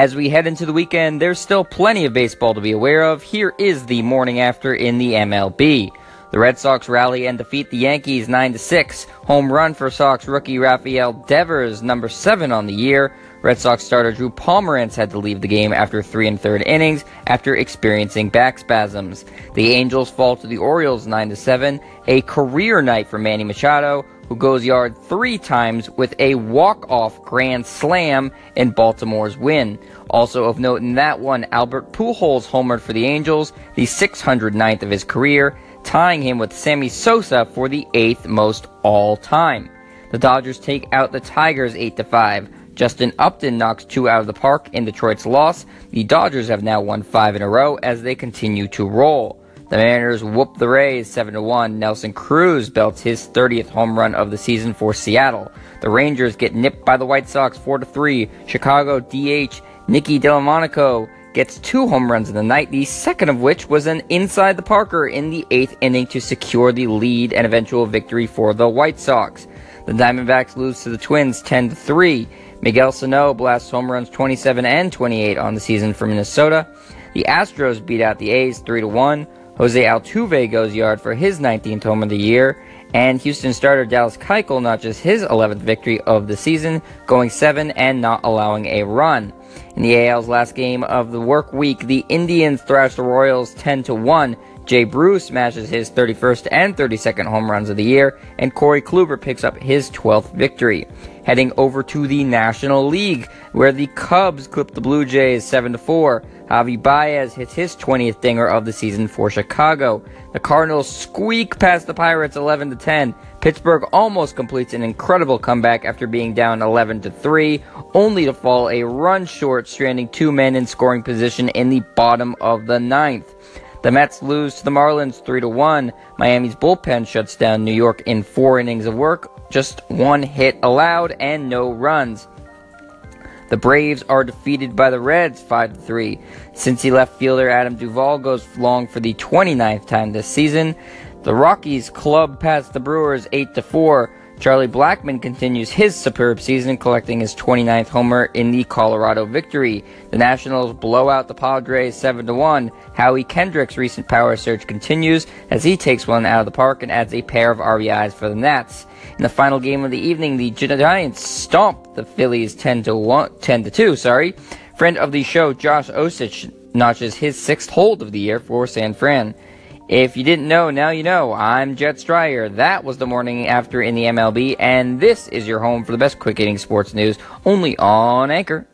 As we head into the weekend, there's still plenty of baseball to be aware of. Here is the morning after in the MLB. The Red Sox rally and defeat the Yankees 9 6. Home run for Sox rookie Rafael Devers, number 7 on the year. Red Sox starter Drew Pomeranz had to leave the game after three and third innings after experiencing back spasms. The Angels fall to the Orioles 9 7, a career night for Manny Machado, who goes yard three times with a walk-off grand slam in Baltimore's win. Also of note in that one, Albert Pujols homered for the Angels, the 609th of his career, tying him with Sammy Sosa for the eighth most all time. The Dodgers take out the Tigers 8 5. Justin Upton knocks two out of the park in Detroit's loss. The Dodgers have now won five in a row as they continue to roll. The Mariners whoop the Rays 7 1. Nelson Cruz belts his 30th home run of the season for Seattle. The Rangers get nipped by the White Sox 4 3. Chicago DH Nicky Delmonico gets two home runs in the night, the second of which was an inside the Parker in the eighth inning to secure the lead and eventual victory for the White Sox. The Diamondbacks lose to the Twins 10 3. Miguel Sano blasts home runs 27 and 28 on the season for Minnesota. The Astros beat out the A's 3 1. Jose Altuve goes yard for his 19th home of the year. And Houston starter Dallas Keuchel notches his 11th victory of the season, going 7 and not allowing a run. In the AL's last game of the work week, the Indians thrashed the Royals 10 to 1 Jay Bruce smashes his 31st and 32nd home runs of the year, and Corey Kluber picks up his 12th victory. Heading over to the National League, where the Cubs clip the Blue Jays 7 to 4. Javi Baez hits his 20th dinger of the season for Chicago. The Cardinals squeak past the Pirates 11 to 10. Pittsburgh almost completes an incredible comeback after being down 11 to 3, only to fall a run short, stranding two men in scoring position in the bottom of the ninth. The Mets lose to the Marlins 3 to 1. Miami's bullpen shuts down New York in 4 innings of work, just one hit allowed and no runs. The Braves are defeated by the Reds 5 3. Cincy left fielder Adam Duvall goes long for the 29th time this season. The Rockies club past the Brewers 8 4. Charlie Blackmon continues his superb season, collecting his 29th homer in the Colorado victory. The Nationals blow out the Padres 7 1. Howie Kendrick's recent power surge continues as he takes one out of the park and adds a pair of RBIs for the Nats. In the final game of the evening, the Giants stomp the Phillies 10 to 1, 10 to 2. Sorry, friend of the show Josh Osich notches his sixth hold of the year for San Fran. If you didn't know, now you know. I'm Jet Stryer. That was the morning after in the MLB, and this is your home for the best quick hitting sports news only on Anchor.